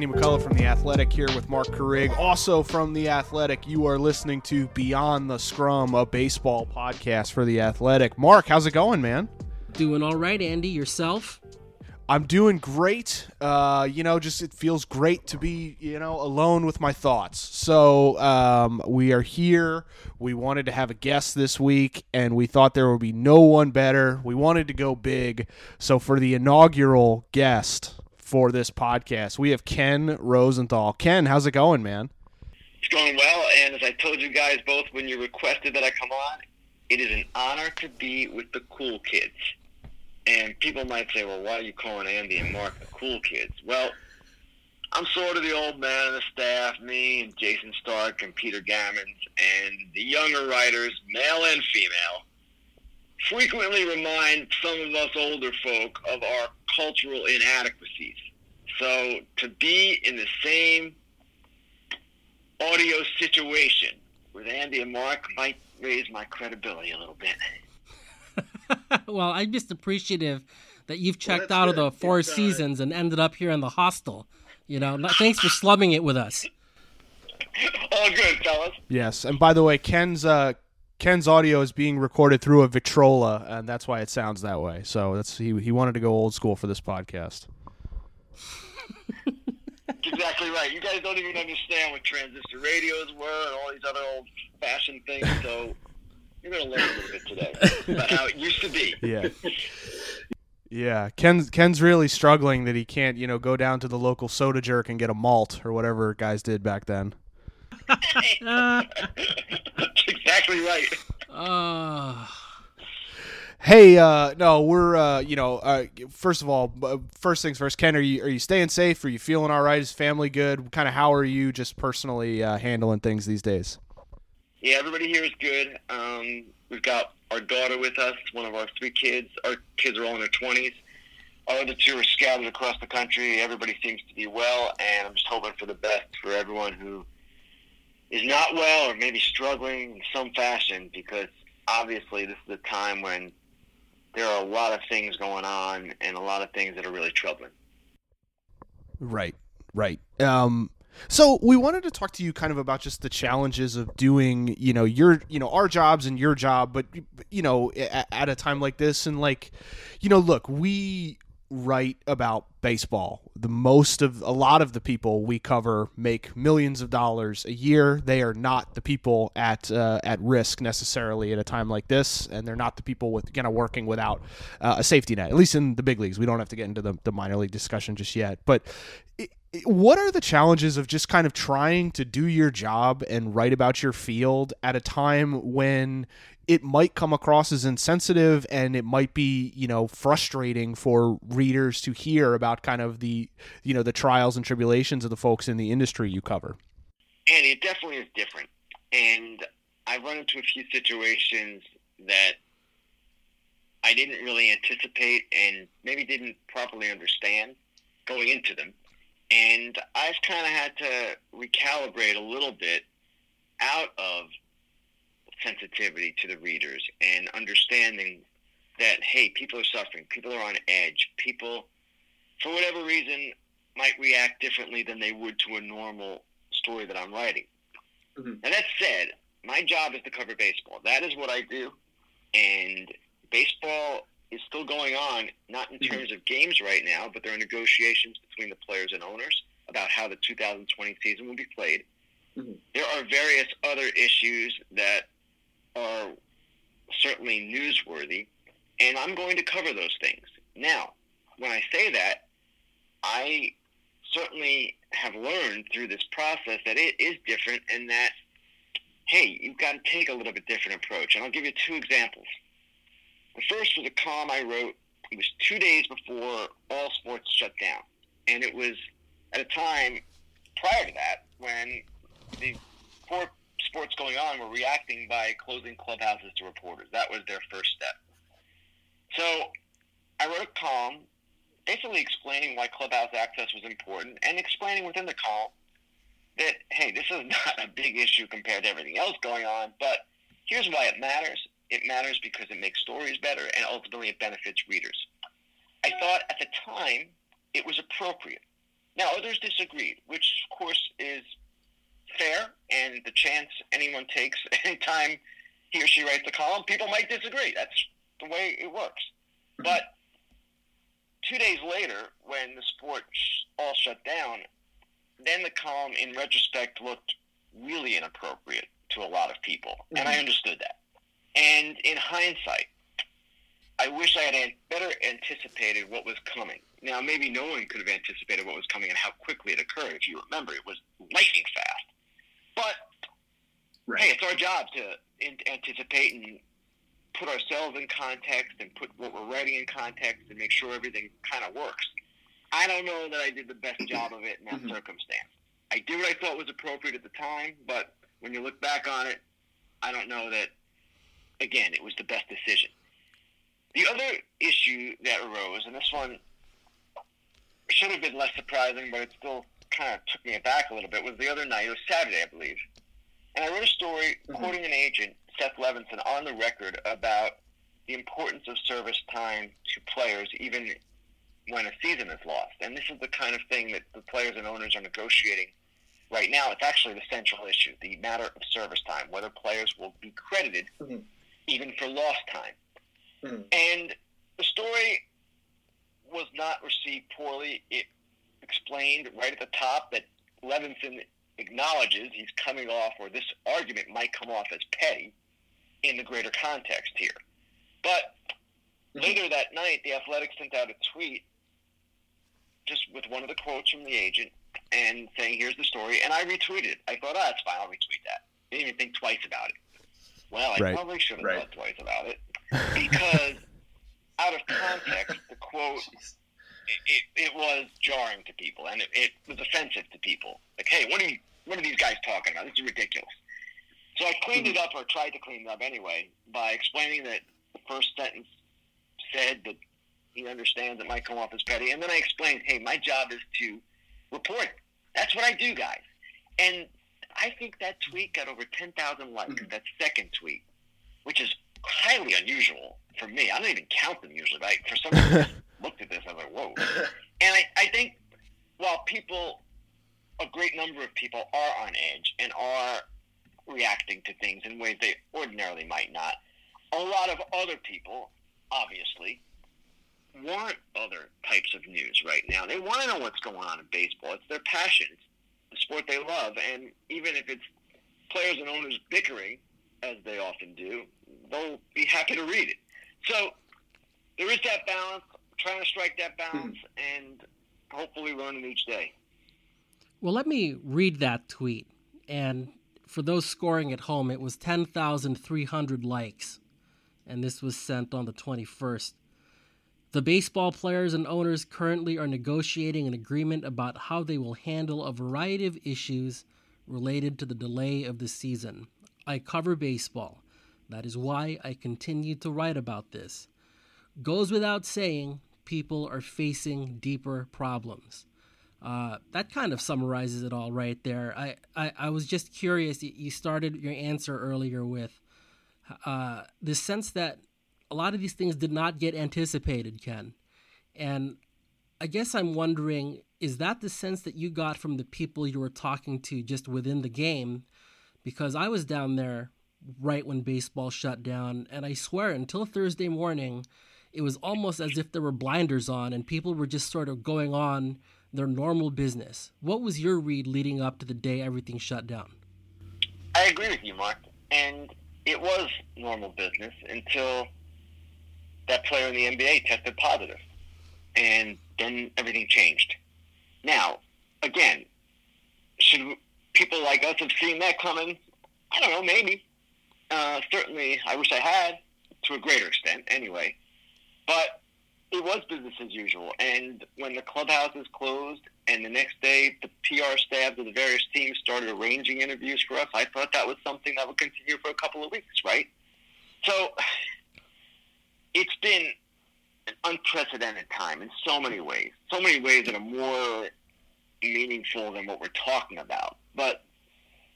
Andy McCullough from The Athletic here with Marc Carig. Also from The Athletic, you are listening to Beyond the Scrum, a baseball podcast for The Athletic. Mark, how's it going, man? Doing all right, Andy. Yourself? I'm doing great. Uh, you know, just it feels great to be, you know, alone with my thoughts. So um, we are here. We wanted to have a guest this week, and we thought there would be no one better. We wanted to go big. So for the inaugural guest for this podcast, we have Ken Rosenthal. Ken, how's it going, man? It's going well, and as I told you guys both when you requested that I come on, it is an honor to be with the cool kids. And people might say, well, why are you calling Andy and Mark the cool kids? Well, I'm sort of the old man of the staff, me and Jayson Stark and Peter Gammons, and the younger writers, male and female, frequently remind some of us older folk of our cultural inadequacies. So to be in the same audio situation with Andy and Mark might raise my credibility a little bit. well, I'm just appreciative that you've checked well, out good. of the four it's, uh, seasons and ended up here in the hostel. You know, thanks for slumming it with us. All good, fellas. Yes, and by the way, Ken's uh, Ken's audio is being recorded through a Victrola, and that's why it sounds that way. So that's he he wanted to go old school for this podcast. exactly right. You guys don't even understand what transistor radios were and all these other old fashioned things. So you're going to learn a little bit today about how it used to be. Yeah. Yeah, Ken's Ken's really struggling that he can't, you know, go down to the local soda jerk and get a malt or whatever guys did back then. Exactly right. Uh Hey, uh, no, we're uh, you know, uh, first of all, first things first. Ken, are you are you staying safe? Are you feeling all right? Is family good? Kind of how are you just personally uh, handling things these days? Yeah, everybody here is good. Um, we've got our daughter with us, one of our three kids. Our kids are all in their twenties. Our other two are scattered across the country. Everybody seems to be well, and I'm just hoping for the best for everyone who is not well or maybe struggling in some fashion because obviously this is a time when there are a lot of things going on and a lot of things that are really troubling. Right, right. Um, so we wanted to talk to you kind of about just the challenges of doing, you know, your, you know, our jobs and your job, but you know, at, at a time like this, and like, you know, look, we write about baseball. The most of a lot of the people we cover make millions of dollars a year. They are not the people at uh, at risk necessarily at a time like this, and they're not the people with kind of working without uh, a safety net. At least in the big leagues, we don't have to get into the, the minor league discussion just yet. But it, what are the challenges of just kind of trying to do your job and write about your field at a time when it might come across as insensitive and it might be you know frustrating for readers to hear about kind of the you know the trials and tribulations of the folks in the industry you cover. And it definitely is different. And i've run into a few situations that i didn't really anticipate and maybe didn't properly understand going into them. And i've kind of had to recalibrate a little bit out of sensitivity to the readers and understanding that hey, people are suffering, people are on edge, people for whatever reason might react differently than they would to a normal story that I'm writing. Mm-hmm. And that said, my job is to cover baseball. That is what I do, and baseball is still going on, not in mm-hmm. terms of games right now, but there are negotiations between the players and owners about how the 2020 season will be played. Mm-hmm. There are various other issues that are certainly newsworthy, and I'm going to cover those things. Now, when I say that, I certainly have learned through this process that it is different and that, hey, you've got to take a little bit different approach. And I'll give you two examples. The first was a column I wrote. It was two days before all sports shut down. And it was at a time prior to that when the four sports going on were reacting by closing clubhouses to reporters. That was their first step. So I wrote a column basically explaining why clubhouse access was important and explaining within the column that, hey, this is not a big issue compared to everything else going on, but here's why it matters. It matters because it makes stories better and ultimately it benefits readers. I thought at the time it was appropriate. Now, others disagreed, which of course is fair, and the chance anyone takes anytime he or she writes a column, people might disagree. That's the way it works. But two days later, when the sport all shut down, then the column, in retrospect, looked really inappropriate to a lot of people, mm-hmm. and I mm-hmm. understood that. And in hindsight, I wish I had better anticipated what was coming. Now, maybe no one could have anticipated what was coming and how quickly it occurred. If you remember, it was lightning fast. But right. hey, it's our job to anticipate and put ourselves in context and put what we're writing in context and make sure everything kind of works. I don't know that I did the best job of it in that mm-hmm. circumstance. I did what I thought was appropriate at the time, but when you look back on it, I don't know that, again, it was the best decision. The other issue that arose, and this one should have been less surprising, but it still kind of took me aback a little bit, was the other night. It was Saturday, I believe. And I wrote a story mm-hmm. quoting an agent, Seth Levinson, on the record about the importance of service time to players, even when a season is lost. And this is the kind of thing that the players and owners are negotiating right now. It's actually the central issue the matter of service time, whether players will be credited mm-hmm. even for lost time. Mm-hmm. And the story was not received poorly. It explained right at the top that Levinson acknowledges he's coming off, or this argument might come off as petty in the greater context here. But mm-hmm. later that night, the Athletic sent out a tweet just with one of the quotes from the agent and saying, "Here's the story," and I retweeted. I thought, "Ah, oh, it's fine. I'll retweet that." Didn't even think twice about it. Well, I right. probably should have right. thought twice about it because out of context, the quote it, it, was jarring to people and it, it, was offensive to people. Like, hey, what are you? What are these guys talking about? This is ridiculous. So I cleaned mm-hmm. it up, or tried to clean it up anyway, by explaining that the first sentence said that he understands it might come off as petty, and then I explained, hey, my job is to report. That's what I do, guys. And I think that tweet got over 10,000 likes, mm-hmm. that second tweet, which is highly unusual for me. I don't even count them usually, but for some reason, looked at this, I was like, whoa. And I, I think while people, a great number of people are on edge and are reacting to things in ways they ordinarily might not, a lot of other people, obviously, want other types of news right now. They want to know what's going on in baseball. It's their passion. It's the sport they love. And even if it's players and owners bickering, as they often do, they'll be happy to read it. So there is that balance, trying to strike that balance, hmm. and hopefully learning each day. Well, let me read that tweet. And for those scoring at home, it was 10,300 likes. And this was sent on the 21st. The baseball players and owners currently are negotiating an agreement about how they will handle a variety of issues related to the delay of the season. I cover baseball. That is why I continue to write about this. Goes without saying, people are facing deeper problems. Uh, that kind of summarizes it all right there. I, I, I was just curious. You started your answer earlier with uh, the sense that a lot of these things did not get anticipated, Ken. And I guess I'm wondering is that the sense that you got from the people you were talking to just within the game? Because I was down there right when baseball shut down, and I swear until Thursday morning, it was almost as if there were blinders on and people were just sort of going on their normal business. What was your read leading up to the day everything shut down? I agree with you, Mark. And it was normal business until that player in the NBA tested positive. and then everything changed. Now, again, should people like us have seen that coming? I don't know, maybe. Uh, certainly, I wish I had, to a greater extent, anyway. But it was business as usual. And when the clubhouses closed and the next day the PR staffs of the various teams started arranging interviews for us, I thought that was something that would continue for a couple of weeks, right? So it's been an unprecedented time in so many ways, so many ways that are more meaningful than what we're talking about. But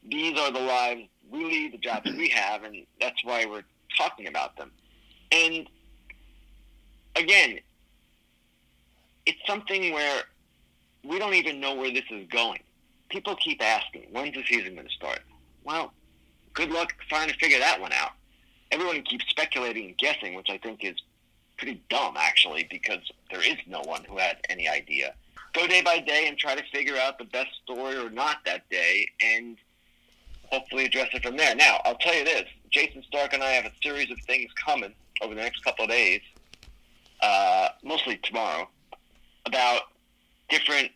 these are the lives we lead, the jobs we have, and that's why we're talking about them. And again, it's something where we don't even know where this is going. People keep asking, when's the season going to start? Well, good luck trying to figure that one out. Everyone keeps speculating and guessing, which I think is pretty dumb, actually, because there is no one who has any idea. Go day by day and try to figure out the best story or not that day, and hopefully address it from there. Now, I'll tell you this Jayson Stark and I have a series of things coming over the next couple of days, uh, mostly tomorrow, about different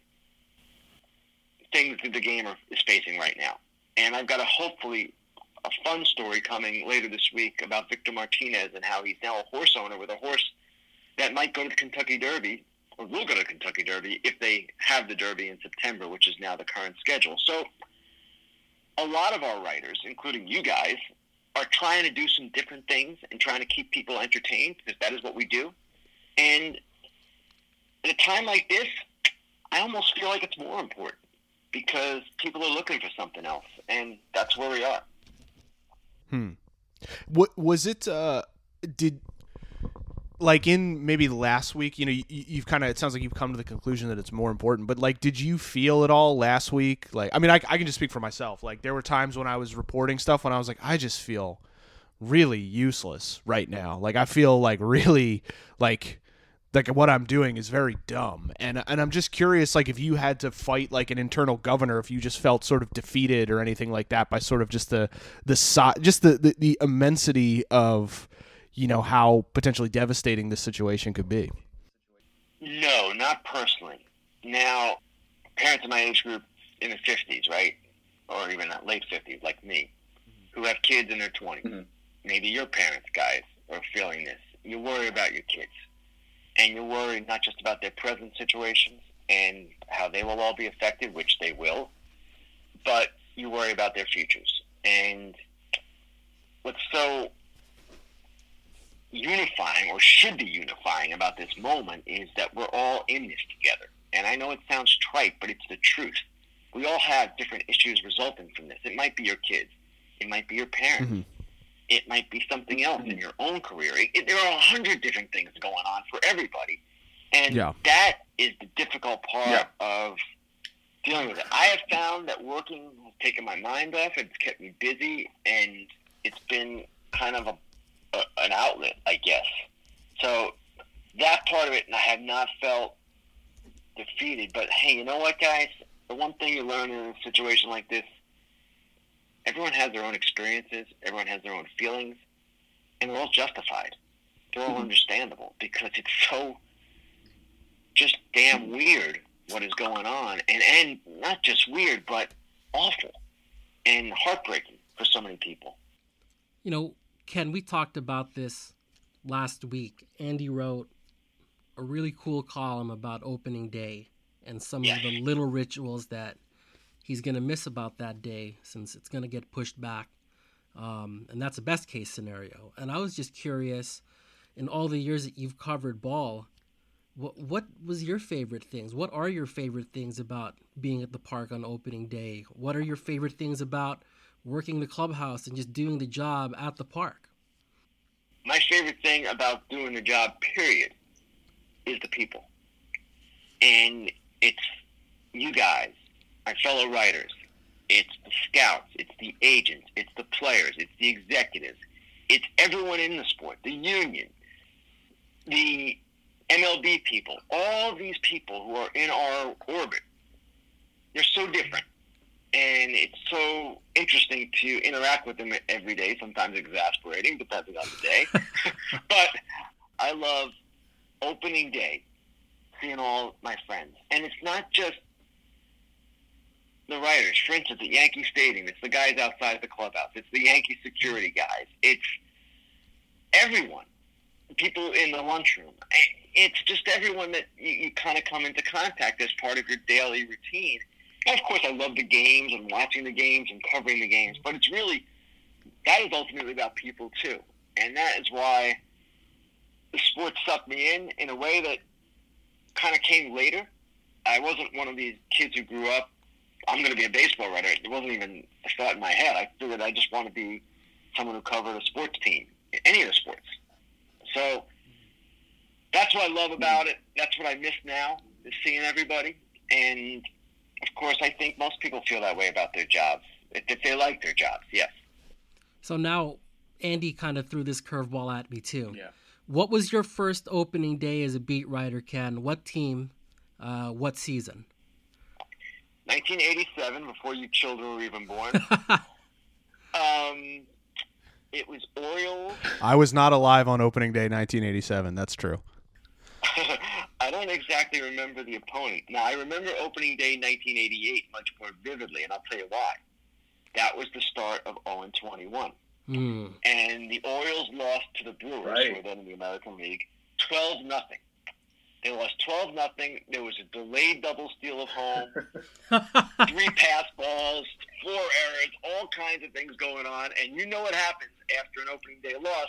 things that the gamer is facing right now. And I've got a hopefully a fun story coming later this week about Victor Martinez and how he's now a horse owner with a horse that might go to the Kentucky Derby or will go to Kentucky Derby if they have the Derby in September, which is now the current schedule. So a lot of our writers, including you guys, are trying to do some different things and trying to keep people entertained because that is what we do. And at a time like this, I almost feel like it's more important because people are looking for something else, and that's where we are. Hmm. What was it? Uh, did like in maybe last week? You know, you, have kind of. It sounds like you've come to the conclusion that it's more important. But like, did you feel at all last week? Like, I mean, I, I can just speak for myself. Like, there were times when I was reporting stuff when I was like, I just feel really useless right now. Like, I feel like really like like what I'm doing is very dumb. And and I'm just curious like if you had to fight like an internal governor if you just felt sort of defeated or anything like that by sort of just the the just the, the, the immensity of you know how potentially devastating this situation could be. No, not personally. Now, parents in my age group in the 50s, right? Or even that late 50s like me who have kids in their 20s. Mm-hmm. Maybe your parents guys are feeling this. You worry about your kids and you're worried not just about their present situations and how they will all be affected, which they will, but you worry about their futures. And what's so unifying, or should be unifying, about this moment is that we're all in this together. And I know it sounds trite, but it's the truth. We all have different issues resulting from this. It might be your kids, it might be your parents. Mm-hmm it might be something else in your own career. It, it, there are a hundred different things going on for everybody, and yeah. that is the difficult part yeah. of dealing with it. I have found that working has taken my mind off. It's kept me busy, and it's been kind of a, a an outlet, I guess. So that part of it, I have not felt defeated. But hey, you know what, guys? The one thing you learn in a situation like this everyone has their own experiences, everyone has their own feelings, and they're all justified. They're all mm-hmm. understandable because it's so just damn weird what is going on, and and not just weird, but awful and heartbreaking for so many people. You know, Ken, we talked about this last week. Andy wrote a really cool column about opening day and some yes. of the little rituals that he's going to miss about that day since it's going to get pushed back. Um, and that's a best case scenario. And I was just curious, in all the years that you've covered ball, what what was your favorite things? What are your favorite things about being at the park on opening day? What are your favorite things about working the clubhouse and just doing the job at the park? My favorite thing about doing the job, period, is the people. And it's you guys my fellow writers. It's the scouts, it's the agents, it's the players, it's the executives, it's everyone in the sport, the union, the MLB people, all these people who are in our orbit. They're so different. And it's so interesting to interact with them every day, sometimes exasperating, depending on the day. but I love opening day, seeing all my friends. And it's not just the writers. For at Yankee Stadium, it's the guys outside the clubhouse. It's the Yankee security guys. It's everyone. People in the lunchroom. It's just everyone that you, you kind of come into contact as part of your daily routine. And of course, I love the games and watching the games and covering the games, but it's really that is ultimately about people too, and that is why the sport sucked me in in a way that kind of came later. I wasn't one of these kids who grew up I'm going to be a baseball writer. It wasn't even a thought in my head. I figured I just want to be someone who covered a sports team, any of the sports. So that's what I love about it. That's what I miss now is seeing everybody. And of course, I think most people feel that way about their jobs if, if they like their jobs. Yes. So now Andy kind of threw this curveball at me too. Yeah. What was your first opening day as a beat writer, Ken? What team? Uh, what season? 1987, before you children were even born. um, it was Orioles. I was not alive on opening day 1987. That's true. I don't exactly remember the opponent. Now, I remember opening day 1988 much more vividly, and I'll tell you why. That was the start of 0 21. Hmm. And the Orioles lost to the Brewers, Right. who were then in the American League, 12 nothing. They lost 12 nothing. There was a delayed double steal of home, three pass balls, four errors, all kinds of things going on. And you know what happens after an opening day loss.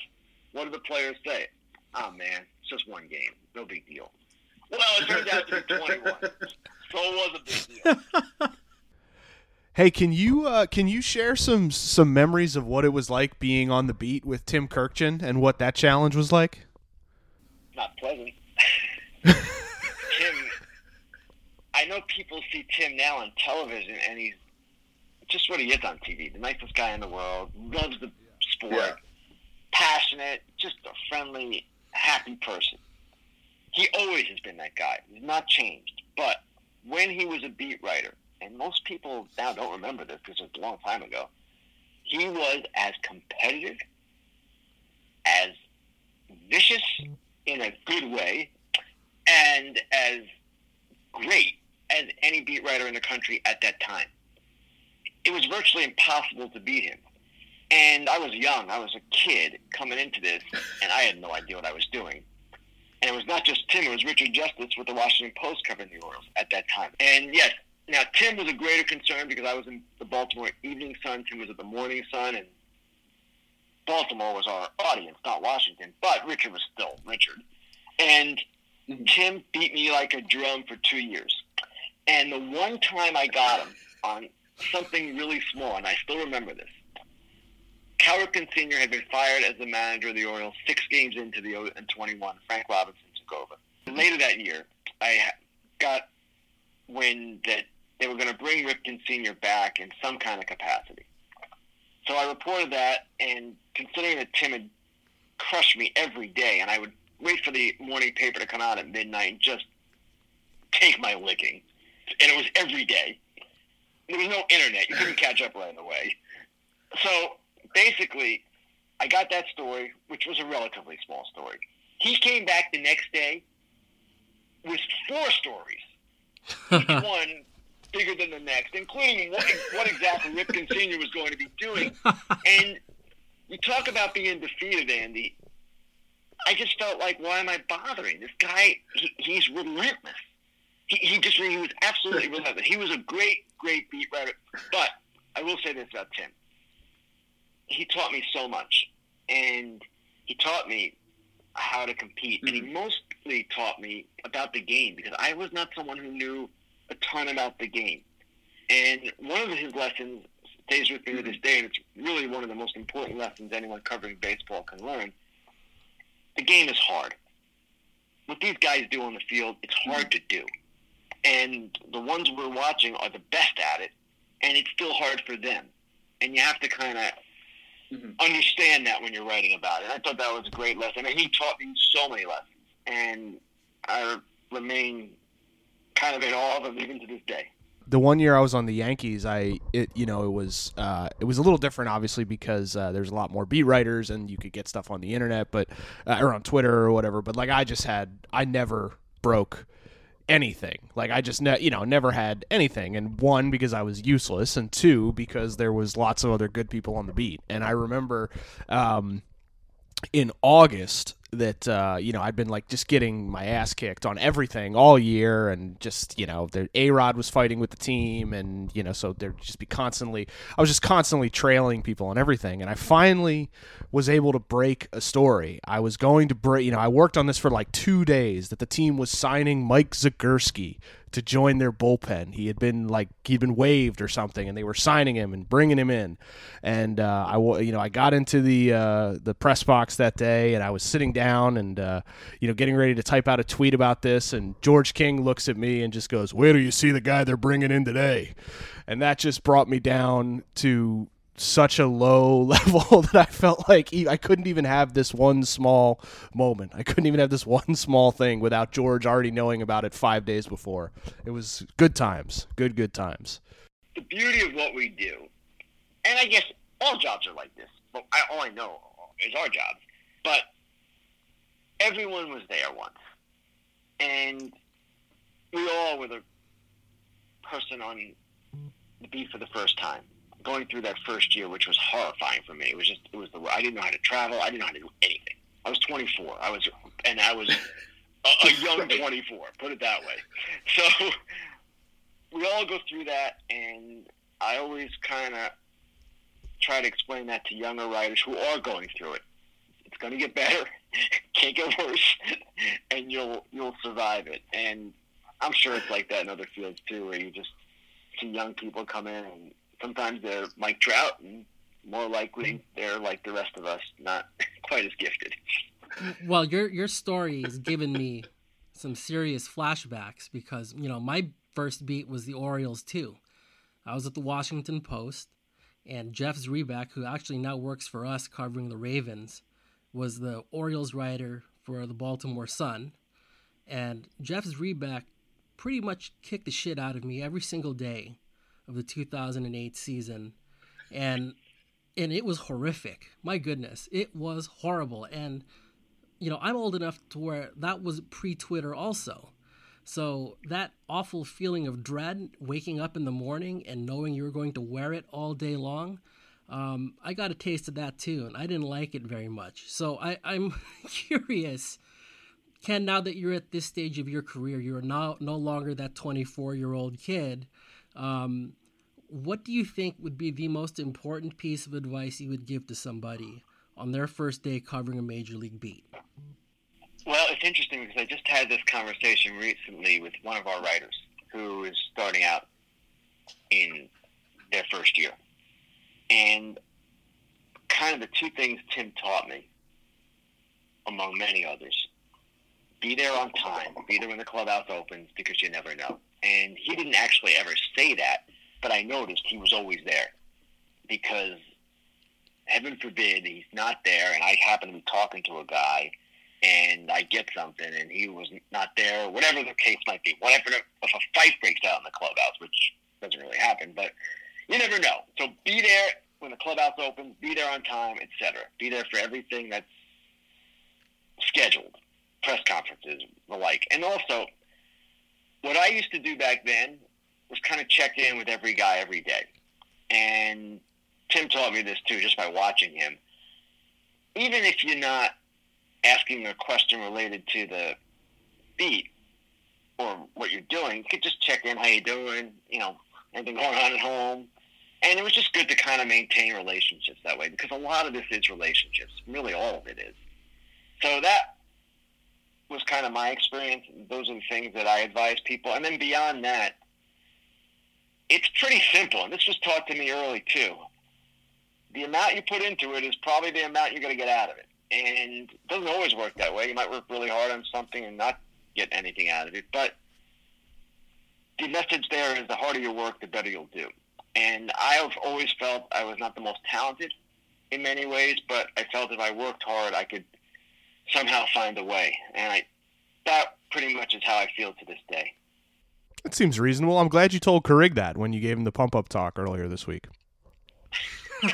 What do the players say? Oh, man, it's just one game. No big deal. Well, it turns out to be 21. So it was a big deal. Hey, can you uh, can you share some some memories of what it was like being on the beat with Tim Kurkjian and what that challenge was like? not pleasant. Tim, I know people see Tim now on television, and he's just what he is on TV. The nicest guy in the world, loves the sport, Yeah. passionate, just a friendly, happy person. He always has been that guy. He's not changed. But when he was a beat writer, and most people now don't remember this because it's a long time ago, he was as competitive, as vicious in a good way, and as great as any beat writer in the country at that time. It was virtually impossible to beat him. And I was young. I was a kid coming into this, and I had no idea what I was doing. And it was not just Tim, it was Richard Justice with the Washington Post covering the Orioles at that time. And yes, now Tim was a greater concern because I was in the Baltimore Evening Sun, Tim was at the Morning Sun, and Baltimore was our audience, not Washington. But Richard was still Richard. And Tim beat me like a drum for two years. And the one time I got him on something really small, and I still remember this. Cal Ripken Sr. had been fired as the manager of the Orioles six games into the and 21. Frank Robinson took over. Later that year, I got wind that they were going to bring Ripken Sr. back in some kind of capacity. So I reported that, and considering that Tim had crushed me every day, and I would wait for the morning paper to come out at midnight and just take my licking, and it was every day. There was no internet; you couldn't catch up right away. So basically, I got that story, which was a relatively small story. He came back the next day with four stories, each one bigger than the next, including what, what exactly Ripken Sr. was going to be doing. And you talk about being defeated, Andy. I just felt like, why am I bothering? This guy, he, he's relentless. He, he just, he was absolutely relentless. He was a great, great beat writer. But I will say this about Tim. He taught me so much. And he taught me how to compete. And he mm-hmm. mostly taught me about the game because I was not someone who knew a ton about the game. And one of his lessons stays with me to mm-hmm. this day, and it's really one of the most important lessons anyone covering baseball can learn. The game is hard. What these guys do on the field, it's hard to do. And the ones we're watching are the best at it, and it's still hard for them. And you have to kind of Mhm. understand that when you're writing about it. I thought that was a great lesson. And he taught me so many lessons. And I remain kind of in awe of him even to this day. The one year I was on the Yankees, I it you know it was uh, it was a little different, obviously, because uh, there's a lot more beat writers and you could get stuff on the internet, but uh, or on Twitter or whatever. But like I just had, I never broke anything. Like I just ne- you know never had anything. And one because I was useless, and two because there was lots of other good people on the beat. And I remember. Um, in August that uh, you know I'd been like just getting my ass kicked on everything all year, and just you know A Rod was fighting with the team, and you know so there'd just be constantly I was just constantly trailing people on everything, and I finally was able to break a story. I was going to break, you know, I worked on this for like two days that the team was signing Mike Zagurski to join their bullpen. He had been like he'd been waived or something, and they were signing him and bringing him in. And uh, I, you know, I got into the uh, the press box that day, and I was sitting down and uh, you know getting ready to type out a tweet about this, and George King looks at me and just goes, "Where do you see the guy they're bringing in today?" And that just brought me down to such a low level that I felt like I couldn't even have this one small moment. I couldn't even have this one small thing without George already knowing about it five days before. It was good times, good good times. The beauty of what we do, and I guess all jobs are like this. But I, all I know is our jobs. But everyone was there once, and we all were the person on the beat for the first time going through that first year, which was horrifying for me. It was just, it was the, I didn't know how to travel. I didn't know how to do anything. I was 24. I was, and I was a, a young 24, put it that way. So we all go through that, and I always kind of try to explain that to younger writers who are going through it. It's going to get better, can't get worse, and you'll you'll survive it. And I'm sure it's like that in other fields too, where you just see young people come in and sometimes they're Mike Trout, and more likely they're like the rest of us, not quite as gifted. Well, your your story has given me some serious flashbacks because you know my first beat was the Orioles too. I was at the Washington Post, and Jeff Zrebiec, who actually now works for us covering the Ravens, was the Orioles writer for the Baltimore Sun. And Jeff Zrebiec pretty much kicked the shit out of me every single day of the 2008 season, and and it was horrific. My goodness, it was horrible. And you know, I'm old enough to where that was pre-Twitter also. So that awful feeling of dread, waking up in the morning and knowing you're going to wear it all day long, um, I got a taste of that too, and I didn't like it very much. So I, I'm curious, Ken. Now that you're at this stage of your career, you're now no longer that 24 year old kid. Um, what do you think would be the most important piece of advice you would give to somebody on their first day covering a major league beat? Well, it's interesting because I just had this conversation recently with one of our writers who is starting out in their first year. And kind of the two things Tim taught me, among many others, be there on time, be there when the clubhouse opens because you never know. And he didn't actually ever say that, but I noticed he was always there because heaven forbid he's not there and I happen to be talking to a guy and I get something and he was not there, whatever the case might be. Whatever if a fight breaks out in the clubhouse, which doesn't really happen, but you never know. So be there when the clubhouse opens, be there on time, etc. Be there for everything that's scheduled, press conferences, the like. And also, what I used to do back then was kind of check in with every guy every day. And Tim taught me this too, just by watching him. Even if you're not asking a question related to the beat or what you're doing, you could just check in, how you doing, you know, anything going on at home. And it was just good to kind of maintain relationships that way because a lot of this is relationships. Really, all of it is. So that was kind of my experience. Those are the things that I advise people. And then beyond that, it's pretty simple. And this was taught to me early too. The amount you put into it is probably the amount you're going to get out of it. And it doesn't always work that way. You might work really hard on something and not get anything out of it. But the message there is the harder you work, the better you'll do. And I've always felt I was not the most talented in many ways, but I felt if I worked hard, I could somehow find a way. And I, that pretty much is how I feel to this day. That seems reasonable. I'm glad you told Carig that when you gave him the pump up talk earlier this week.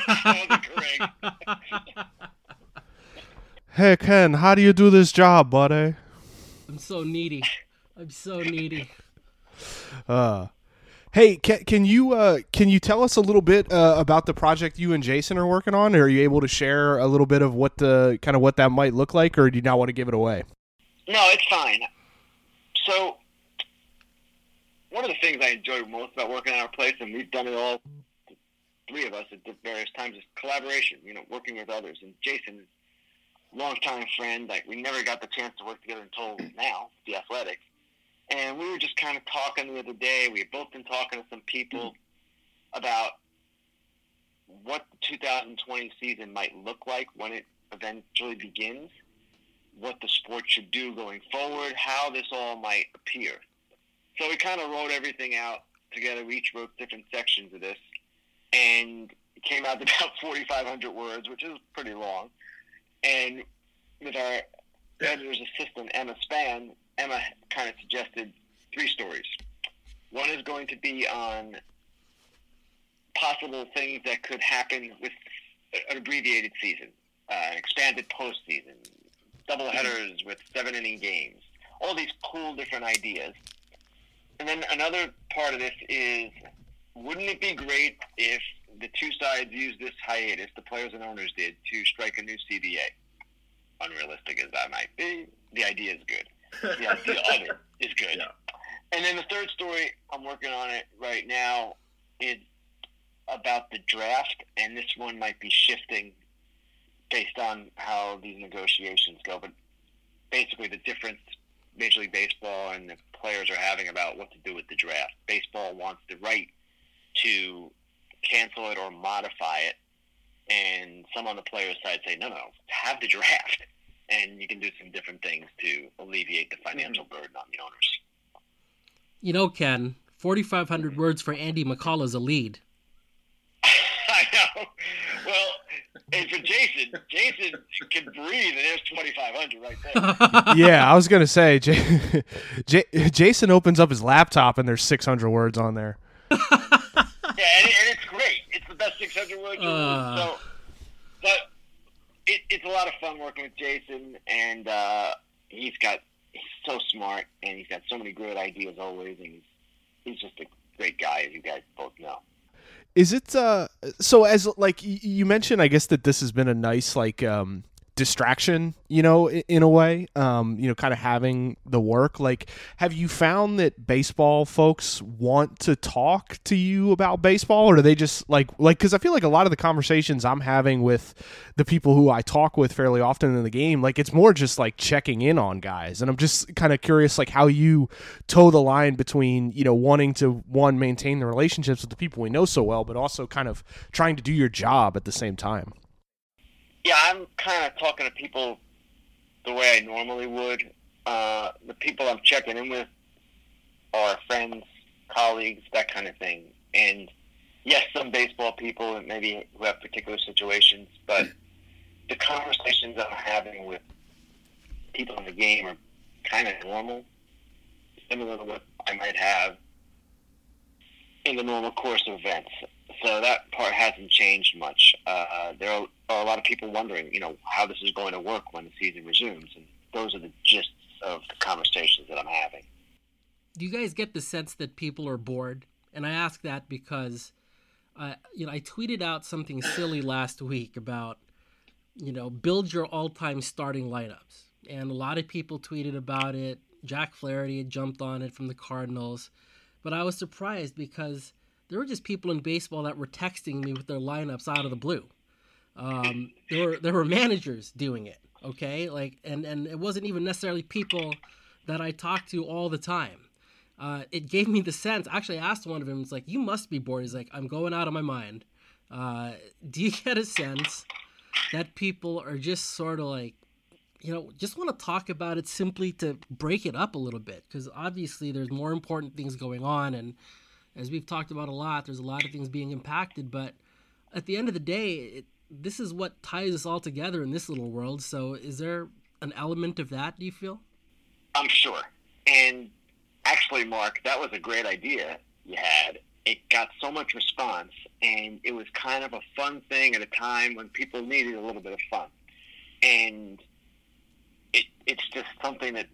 hey Ken, how do you do this job, buddy? I'm so needy. I'm so needy. Uh, hey, can, can you uh, can you tell us a little bit uh, about the project you and Jason are working on? Are you able to share a little bit of what the kind of what that might look like, or do you not want to give it away? No, it's fine. So, one of the things I enjoy most about working at our place, and we've done it all, three of us at various times, is collaboration. You know, working with others. And Jason is a longtime friend. Like we never got the chance to work together until now, the Athletics. And we were just kind of talking the other day. We had both been talking to some people mm-hmm. about what the 2020 season might look like when it eventually begins. what the sport should do going forward, how this all might appear. So we kind of wrote everything out together. We each wrote different sections of this, and it came out to about 4,500 words, which is pretty long. And with our editor's assistant, Emma Span, Emma kind of suggested three stories. One is going to be on possible things that could happen with an abbreviated season, uh, expanded postseason, double headers with seven inning games, all these cool different ideas. And then another part of this is wouldn't it be great if the two sides used this hiatus, the players and owners did, to strike a new CBA? Unrealistic as that might be, the idea is good. Yeah, the other is good. Yeah. And then the third story, I'm working on it right now, is about the draft, and this one might be shifting based on how these negotiations go. But basically, the difference Major League Baseball and the players are having about what to do with the draft. Baseball wants the right to cancel it or modify it, and some on the players' side say, no, no, have the draft, and you can do some different things to alleviate the financial burden on the owners. You know, Ken, 4,500 words for Andy McCall is a lead. I know. Well, and for Jason, Jason can breathe, and there's 2,500 right there. yeah, I was gonna say, J- J- Jason opens up his laptop and there's 600 words on there. Yeah, and, and it's great. It's the best 600 words. you'll Uh. So, but it, it's a lot of fun working with Jason, and uh, he's got he's so smart, and he's got so many great ideas always, and he's he's just a great guy, as you guys both know. Is it uh so as like you mentioned I guess that this has been a nice like um distraction, you know, in a way, um you know, kind of having the work like have you found that baseball folks want to talk to you about baseball or do they just like like cuz I feel like a lot of the conversations I'm having with the people who I talk with fairly often in the game, like it's more just like checking in on guys and I'm just kind of curious like how you toe the line between, you know, wanting to one maintain the relationships with the people we know so well but also kind of trying to do your job at the same time. Yeah, I'm kind of talking to people the way I normally would. Uh, the people I'm checking in with are friends, colleagues, that kind of thing. And yes, some baseball people and maybe who have particular situations, but the conversations I'm having with people in the game are kind of normal, similar to what I might have in the normal course of events. So that part hasn't changed much. Uh, there are, a lot of people wondering, you know, how this is going to work when the season resumes, and those are the gists of the conversations that I'm having. Do you guys get the sense that people are bored? And I ask that because, uh, you know, I tweeted out something silly last week about, you know, build your all-time starting lineups, and a lot of people tweeted about it. Jack Flaherty had jumped on it from the Cardinals, but I was surprised because there were just people in baseball that were texting me with their lineups out of the blue. Um, there were there were managers doing it, okay, like, and and it wasn't even necessarily people that I talked to all the time uh, it gave me the sense. Actually, I asked one of them, "It's like you must be bored." He's like, "I'm going out of my mind." Uh, do you get a sense that people are just sort of like, you know, just want to talk about it simply to break it up a little bit? Because obviously, there's more important things going on, and as we've talked about a lot, there's a lot of things being impacted. But at the end of the day, it, this is what ties us all together in this little world. So, is there an element of that? Do you feel? I'm sure. And actually, Mark, that was a great idea you had. It got so much response, and it was kind of a fun thing at a time when people needed a little bit of fun. And it, it's just something that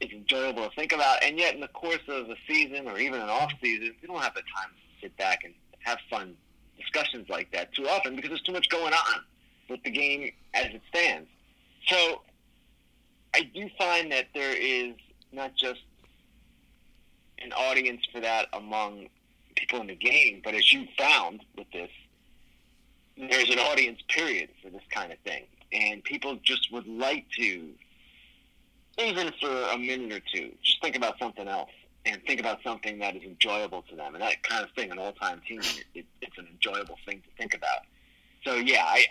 is enjoyable to think about. And yet, in the course of a season or even an off season, we don't have the time to sit back and have fun discussions like that too often because there's too much going on with the game as it stands. So I do find that there is not just an audience for that among people in the game, but as you found with this, there's an audience period for this kind of thing. And people just would like to, even for a minute or two, just think about something else and think about something that is enjoyable to them. And that kind of thing, an all-time team, it, it's an enjoyable thing to think about. So yeah, I,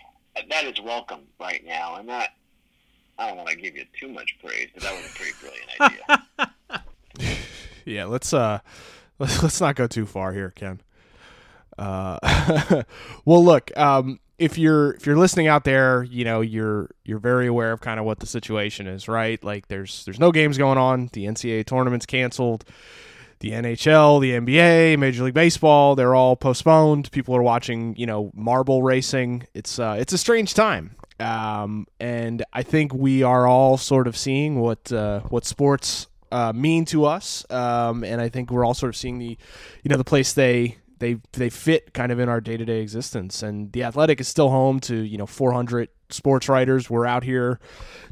that is welcome right now, and that I don't want to give you too much praise, but that was a pretty brilliant idea. yeah, let's uh, let's let's not go too far here, Ken. Uh, well, look, um, if you're if you're listening out there, you know you're you're very aware of kind of what the situation is, right? Like there's there's no games going on. The NCAA tournament's canceled. The NHL, the NBA, Major League Baseball, they're all postponed. People are watching, you know, marble racing. It's uh, it's a strange time, um, and I think we are all sort of seeing what uh, what sports uh, mean to us, um, and I think we're all sort of seeing the, you know, the place they they they fit kind of in our day to day existence. And the Athletic is still home to you know 400 sports writers. We're out here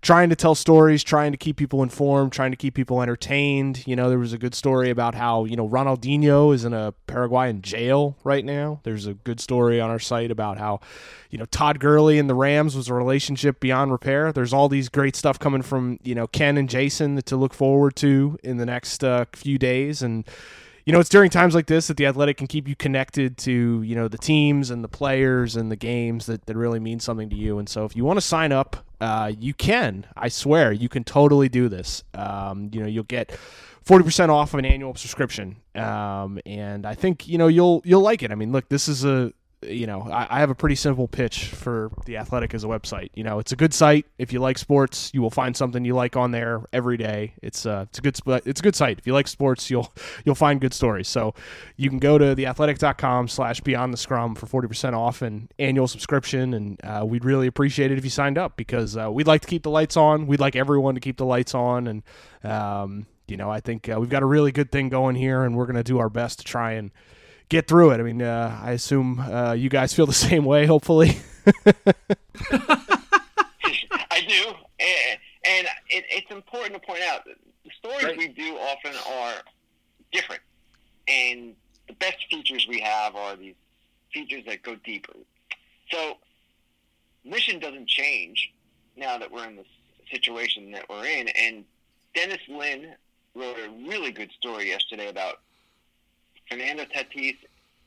trying to tell stories, trying to keep people informed, trying to keep people entertained. You know, there was a good story about how you know Ronaldinho is in a Paraguayan jail right now. There's a good story on our site about how you know Todd Gurley and the Rams was a relationship beyond repair. There's all these great stuff coming from you know Ken and Jayson to look forward to in the next uh, few days and you know, it's during times like this that the athletic can keep you connected to, you know, the teams and the players and the games that, that really mean something to you. And so if you want to sign up, uh, you can. I swear, you can totally do this. Um, you know, you'll get 40% off of an annual subscription. Um, and I think, you know, you'll you'll like it. I mean, look, this is a you know, I, I, have a pretty simple pitch for the Athletic as a website. You know, it's a good site. If you like sports, you will find something you like on there every day. It's uh, it's a good it's a good site. If you like sports, you'll you'll find good stories. So you can go to theathletic.com slash beyond the scrum for 40% off an annual subscription. And uh, we'd really appreciate it if you signed up because uh, we'd like to keep the lights on. We'd like everyone to keep the lights on. And, um, you know, I think uh, we've got a really good thing going here and we're going to do our best to try and – get through it. I mean, uh, I assume uh, you guys feel the same way. Hopefully, I do, and, and it, it's important to point out the stories right. we do often are different, and the best features we have are these features that go deeper. So, mission doesn't change now that we're in this situation that we're in, and Dennis Lin wrote a really good story yesterday about Fernando Tatis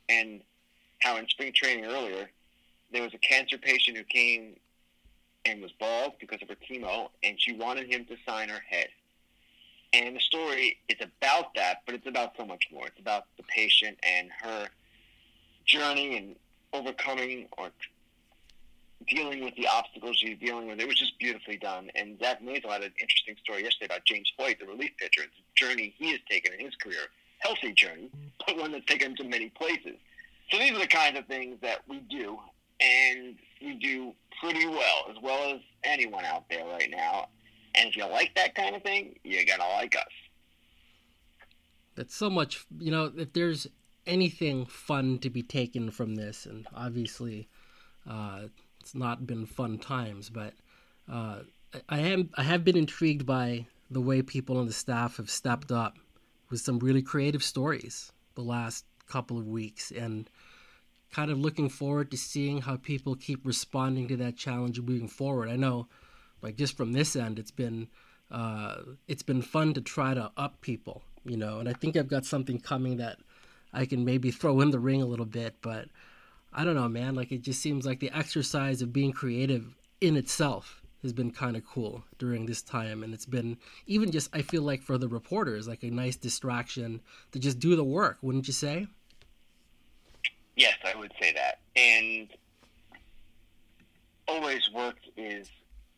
and how in spring training earlier, there was a cancer patient who came and was bald because of her chemo, and she wanted him to sign her head. And the story is about that, but it's about so much more. It's about the patient and her journey and overcoming or dealing with the obstacles she's dealing with. It was just beautifully done. And Zach Meisel had an interesting story yesterday about James Hoyt, the relief pitcher, the journey he has taken in his career healthy journey, but one that's taken to many places. So these are the kinds of things that we do, and we do pretty well, as well as anyone out there right now. And if you like that kind of thing, you're gonna like us. That's so much, you know. If there's anything fun to be taken from this, and obviously, uh, it's not been fun times, but uh, I am I have been intrigued by the way people on the staff have stepped up with some really creative stories the last couple of weeks and kind of looking forward to seeing how people keep responding to that challenge moving forward. I know like just from this end it's been uh, it's been fun to try to up people, you know, and I think I've got something coming that I can maybe throw in the ring a little bit, but I don't know, man. Like it just seems like the exercise of being creative in itself has been kind of cool during this time and it's been even just i feel like for the reporters like a nice distraction to just do the work wouldn't you say? Yes i would say that. And always work is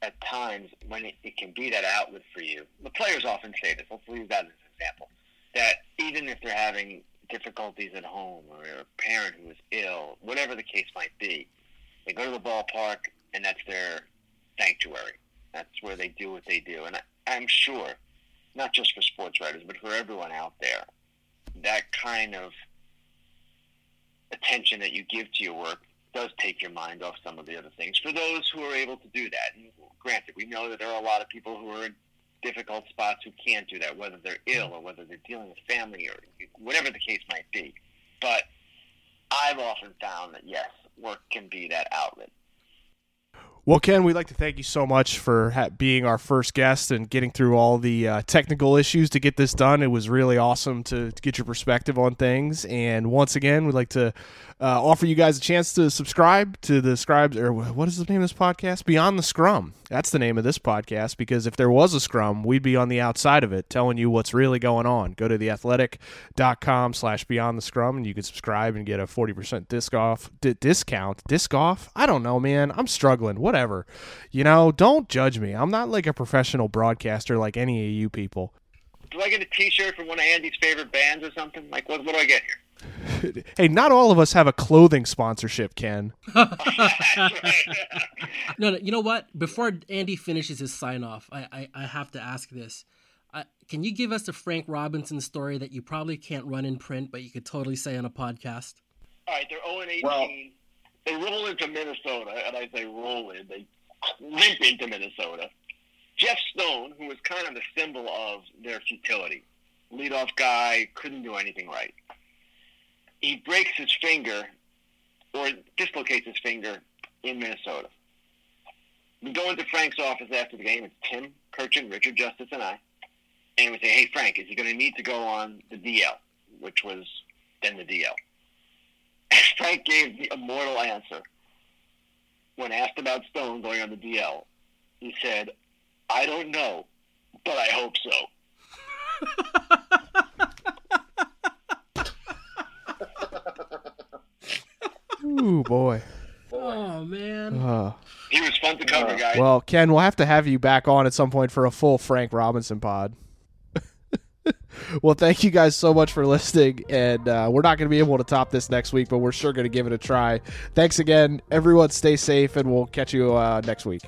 at times when it, it can be that outlet for you. The players often say this let's use that as an example that even if they're having difficulties at home or a parent who is ill whatever the case might be they go to the ballpark and that's their sanctuary. That's where they do what they do. And I, I'm sure, not just for sports writers, but for everyone out there, that kind of attention that you give to your work does take your mind off some of the other things. For those who are able to do that, and granted, we know that there are a lot of people who are in difficult spots who can't do that, whether they're ill or whether they're dealing with family or whatever the case might be. But I've often found that yes, work can. Well, Ken, we'd like to thank you so much for ha- being our first guest and getting through all the uh, technical issues to get this done. It was really awesome to, to, get your perspective on things. And once again, we'd like to uh, offer you guys a chance to subscribe to the scribes or what is the name of this podcast? Beyond the Scrum. That's the name of this podcast because if there was a scrum, we'd be on the outside of it telling you what's really going on. Go to theathletic.com slash beyond the scrum and you can subscribe and get a 40% disc off, d- discount. Disc off? I don't know, man. I'm struggling. Whatever. You know, don't judge me. I'm not like a professional broadcaster like any of you people. Do I get a T-shirt from one of Andy's favorite bands or something? Like, what, what do I get here? hey, not all of us have a clothing sponsorship, Ken. no, no, you know what? Before Andy finishes his sign off, I, I, I have to ask this. Uh, can you give us a Frank Robinson story that you probably can't run in print, but you could totally say on a podcast? All right, they're 0 and 18. Well, they roll into Minnesota, and I say roll in. They limp into Minnesota. Jeff Stone, who was kind of the symbol of their futility, leadoff guy, couldn't do anything right. He breaks his finger or dislocates his finger in Minnesota. We go into Frank's office after the game. It's Tim Kurkjian, Richard Justice, and I. And we say, hey, Frank, is he going to need to go on the DL, which was then the DL? And Frank gave the immortal answer when asked about Stone going on the DL. He said, I don't know, but I hope so. Ooh, boy. Oh, man. Uh, he was fun to cover, uh, guys. Well, Ken, we'll have to have you back on at some point for a full Frank Robinson pod. well, thank you guys so much for listening. And uh, we're not going to be able to top this next week, but we're sure going to give it a try. Thanks again. Everyone, stay safe, and we'll catch you uh, next week.